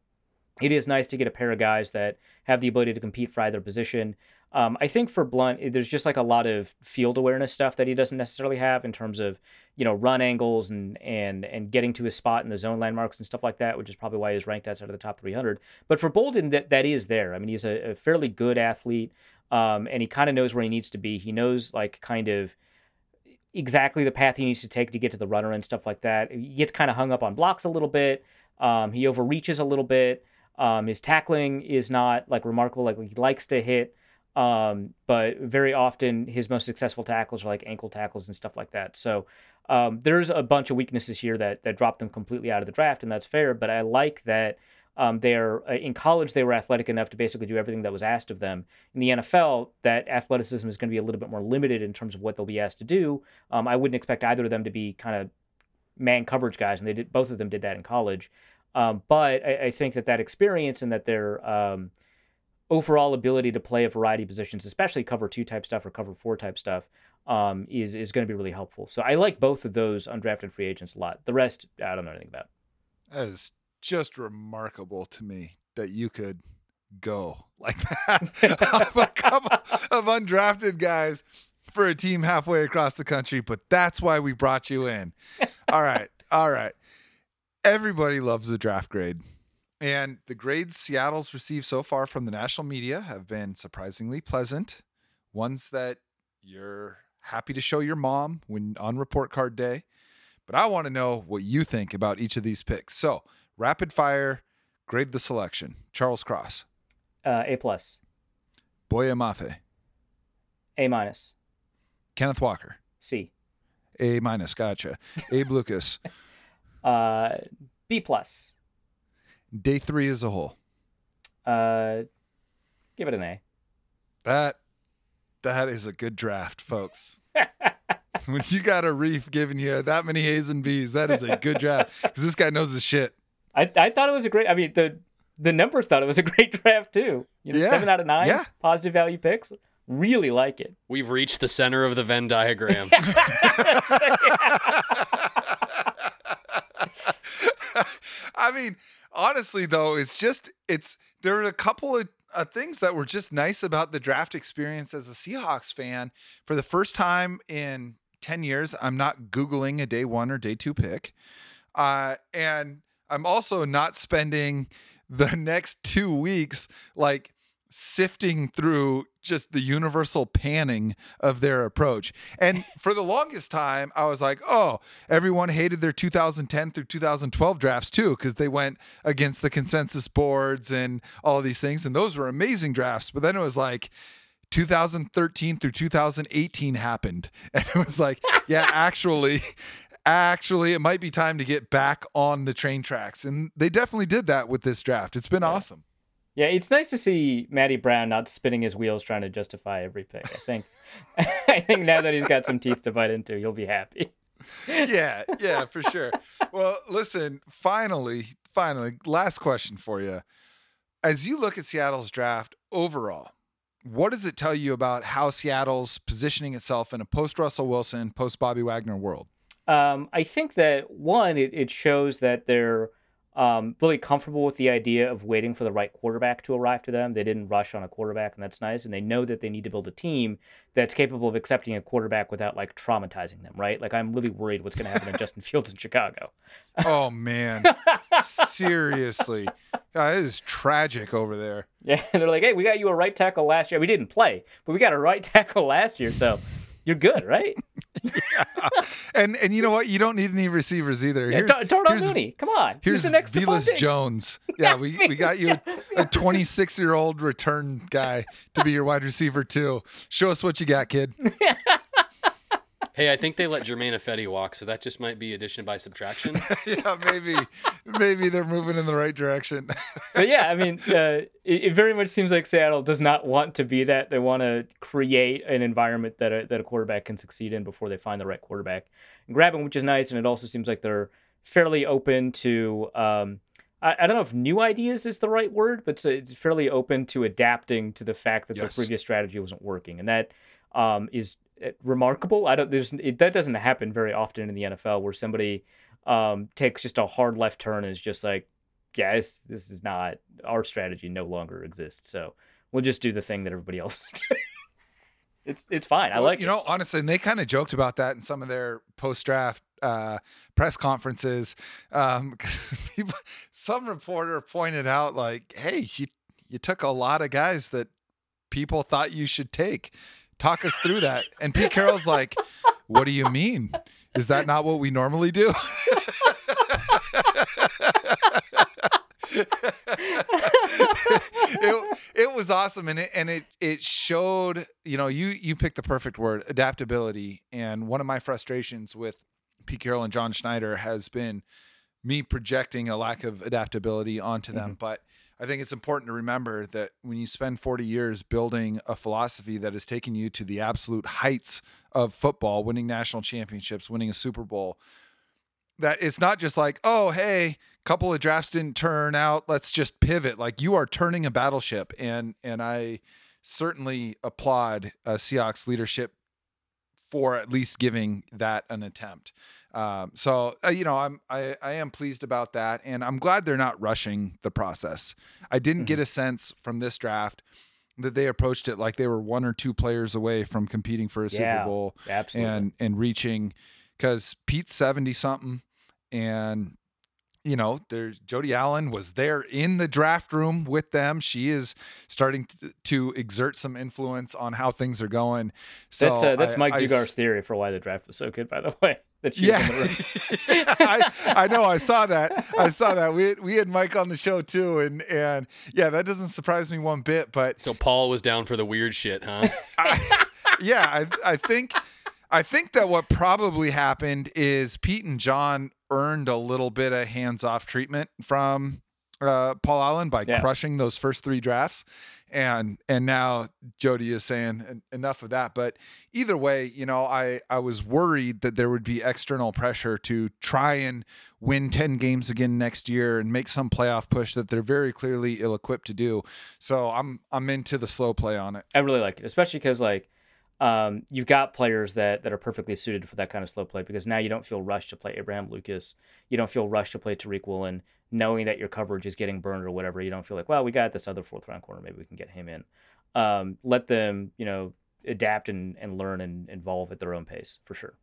it is nice to get a pair of guys that have the ability to compete for either position. Um, I think for Blount, there's just like a lot of field awareness stuff that he doesn't necessarily have in terms of you know run angles and and and getting to his spot in the zone landmarks and stuff like that, which is probably why he's ranked outside of the top 300. But for Bolden, that that is there. I mean, he's a, a fairly good athlete, um, and he kind of knows where he needs to be. He knows like kind of exactly the path he needs to take to get to the runner and stuff like that. He gets kind of hung up on blocks a little bit. Um, he overreaches a little bit. Um, his tackling is not like remarkable. Like he likes to hit, um, but very often his most successful tackles are like ankle tackles and stuff like that. So um, there's a bunch of weaknesses here that that drop them completely out of the draft, and that's fair. But I like that um, they're uh, in college they were athletic enough to basically do everything that was asked of them. In the NFL, that athleticism is going to be a little bit more limited in terms of what they'll be asked to do. Um, I wouldn't expect either of them to be kind of man coverage guys, and they did both of them did that in college. Um, but I, I think that that experience and that their um, overall ability to play a variety of positions, especially cover two type stuff or cover four type stuff, um, is is going to be really helpful. So I like both of those undrafted free agents a lot. The rest, I don't know anything about. That is just remarkable to me that you could go like that off a couple of undrafted guys for a team halfway across the country, but that's why we brought you in. All right. All right. Everybody loves the draft grade. And the grades Seattle's received so far from the national media have been surprisingly pleasant. Ones that you're happy to show your mom when on report card day. But I want to know what you think about each of these picks. So, rapid fire, grade the selection. Charles Cross, Uh, a plus, Boye Mafe, A minus, Kenneth Walker, C, A minus, gotcha. Abe Lucas, uh, B plus. day three as a whole. Uh, give it an A. That that is a good draft, folks. when you got Arif giving you that many A's and B's, that is a good draft because this guy knows his shit. I, I thought it was a great. I mean the the numbers thought it was a great draft too. You know, Yeah, seven out of nine yeah. positive value picks. Really like it. We've reached the center of the Venn diagram. I mean, honestly, though, it's just it's there are a couple of uh, things that were just nice about the draft experience as a Seahawks fan. For the first time in ten years, I'm not googling a day one or day two pick, uh, and I'm also not spending the next two weeks like sifting through just the universal panning of their approach. And for the longest time, I was like, oh, everyone hated their 2010 through 2012 drafts too, because they went against the consensus boards and all these things. And those were amazing drafts. But then it was like, 2013 through 2018 happened and it was like yeah actually actually it might be time to get back on the train tracks. And they definitely did that with this draft. It's been Yeah. awesome. Yeah, it's nice to see Matty Brown not spinning his wheels trying to justify every pick. I think, I think now that he's got some teeth to bite into, he'll be happy. yeah, yeah, for sure. Well, listen, finally, finally, last question for you. As you look at Seattle's draft overall, what does it tell you about how Seattle's positioning itself in a post Russell Wilson, post Bobby Wagner world? Um, I think that one, it, it shows that they're um, really comfortable with the idea of waiting for the right quarterback to arrive to them. They didn't rush on a quarterback, and that's nice. And they know that they need to build a team that's capable of accepting a quarterback without like traumatizing them, right? Like I'm really worried what's going to happen to Justin Fields in Chicago. Oh man, seriously, God, it is tragic over there. Yeah, and they're like, hey, we got you a right tackle last year. We didn't play, but we got a right tackle last year, so you're good, right? yeah. And and you know what? You don't need any receivers either. Yeah, Here's, Dar- Darnell Mooney, come on. Here's the next Velus Jones. Yeah, we, we got you a 26 year old return guy to be your wide receiver too. Show us what you got, kid. Hey, I think they let Germain Ifedi walk, so that just might be addition by subtraction. yeah, maybe maybe they're moving in the right direction. but yeah, I mean, uh, it, it very much seems like Seattle does not want to be that. They want to create an environment that a, that a quarterback can succeed in before they find the right quarterback and grab him, which is nice. And it also seems like they're fairly open to. Um, I, I don't know if new ideas is the right word, but it's, it's fairly open to adapting to the fact that Yes. the previous strategy wasn't working, and that um, is remarkable. I don't. There's it, that doesn't happen very often in the NFL where somebody um, takes just a hard left turn and is just like, yeah, this this is not our strategy. No longer exists. So we'll just do the thing that everybody else is doing. it's it's fine. I Well, like you it. know, honestly, and they kind of joked about that in some of their post draft uh, press conferences. Um, people, some reporter pointed out, like, hey, you, you took a lot of guys that people thought you should take. Talk us through that. And Pete Carroll's like, what do you mean? Is that not what we normally do? it, it was awesome and it and it it showed you know you you picked the perfect word adaptability and one of my frustrations with Pete Carroll and John Schneider has been me projecting a lack of adaptability onto them mm-hmm. but I think it's important to remember that when you spend 40 years building a philosophy that has taken you to the absolute heights of football winning national championships winning a Super Bowl that it's not just like, oh, hey, a couple of drafts didn't turn out, let's just pivot. Like you are turning a battleship, and and I certainly applaud uh, Seahawks leadership for at least giving that an attempt. Um, so uh, you know, I'm I, I am pleased about that, and I'm glad they're not rushing the process. I didn't get a sense from this draft that they approached it like they were one or two players away from competing for a Super Bowl Absolutely. and and reaching because Pete's 70 something and you know there's Jody Allen was there in the draft room with them she is starting to, to exert some influence on how things are going so that's uh, that's I- Mike I Dugar's s- theory for why the draft was so good. By the way, that she yeah, in the room. I, I know. I saw that. I saw that. We we had Mike on the show too, and and yeah, that doesn't surprise me one bit. But so Paul was down for the weird shit, huh? I, yeah, I, I think I think that what probably happened is Pete and John earned a little bit of hands-off treatment from uh, Paul Allen by Yeah. crushing those first three drafts, and and now Jody is saying enough of that. But either way, you know, I I was worried that there would be external pressure to try and win 10 games again next year and make some playoff push that they're very clearly ill-equipped to do. So I'm I'm into the slow play on it. I really like it, especially because like um, you've got players that that are perfectly suited for that kind of slow play. Because now you don't feel rushed to play Abraham Lucas, you don't feel rushed to play Tariq Woolen, knowing that your coverage is getting burned or whatever. You don't feel like, well, we got this other fourth round corner, maybe we can get him in. Um, let them, you know, adapt and, and learn and evolve at their own pace for sure.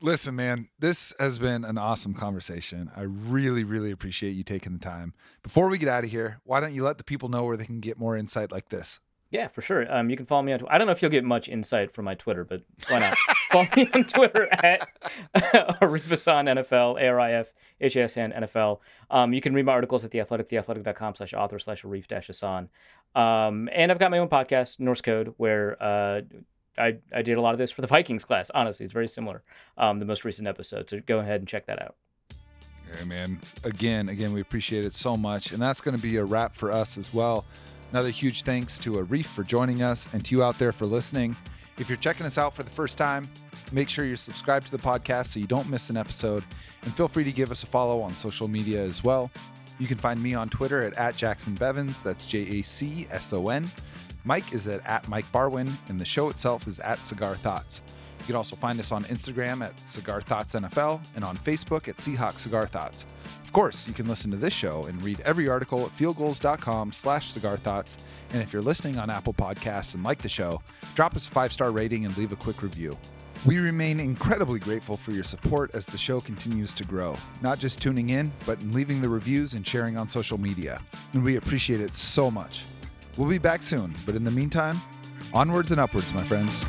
Listen, man, this has been an awesome conversation. I really, really appreciate you taking the time. Before we get out of here, why don't you let the people know where they can get more insight like this? Yeah, for sure. Um, you can follow me on. Tw- I don't know if you'll get much insight from my Twitter, but why not? follow me on Twitter at Arifasan NFL, A R I F H A S N NFL. Um, you can read my articles at the Athletic, theathletic.com slash author slash Arif dash Hasan. Um, and I've got my own podcast, Norse Code, where uh, I, I did a lot of this for the Vikings class. Honestly, it's very similar. Um, the most recent episode. So go ahead and check that out. Hey, man. Again, again, we appreciate it so much. And that's going to be a wrap for us as well. Another huge thanks to Arif for joining us and to you out there for listening. If you're checking us out for the first time, make sure you're subscribed to the podcast so you don't miss an episode. And feel free to give us a follow on social media as well. You can find me on Twitter at, at Jacson Bevens. That's J A C S O N. Mike is at, at Mike Barwin, and the show itself is at Cigar Thoughts. You can also find us on Instagram at Cigar Thoughts NFL and on Facebook at Seahawk Cigar Thoughts. Of course, you can listen to this show and read every article at fieldgulls.com slash cigar thoughts. And if you're listening on Apple Podcasts and like the show, drop us a five-star rating and leave a quick review. We remain incredibly grateful for your support as the show continues to grow, not just tuning in, but in leaving the reviews and sharing on social media. And we appreciate it so much. We'll be back soon, but in the meantime, onwards and upwards, my friends.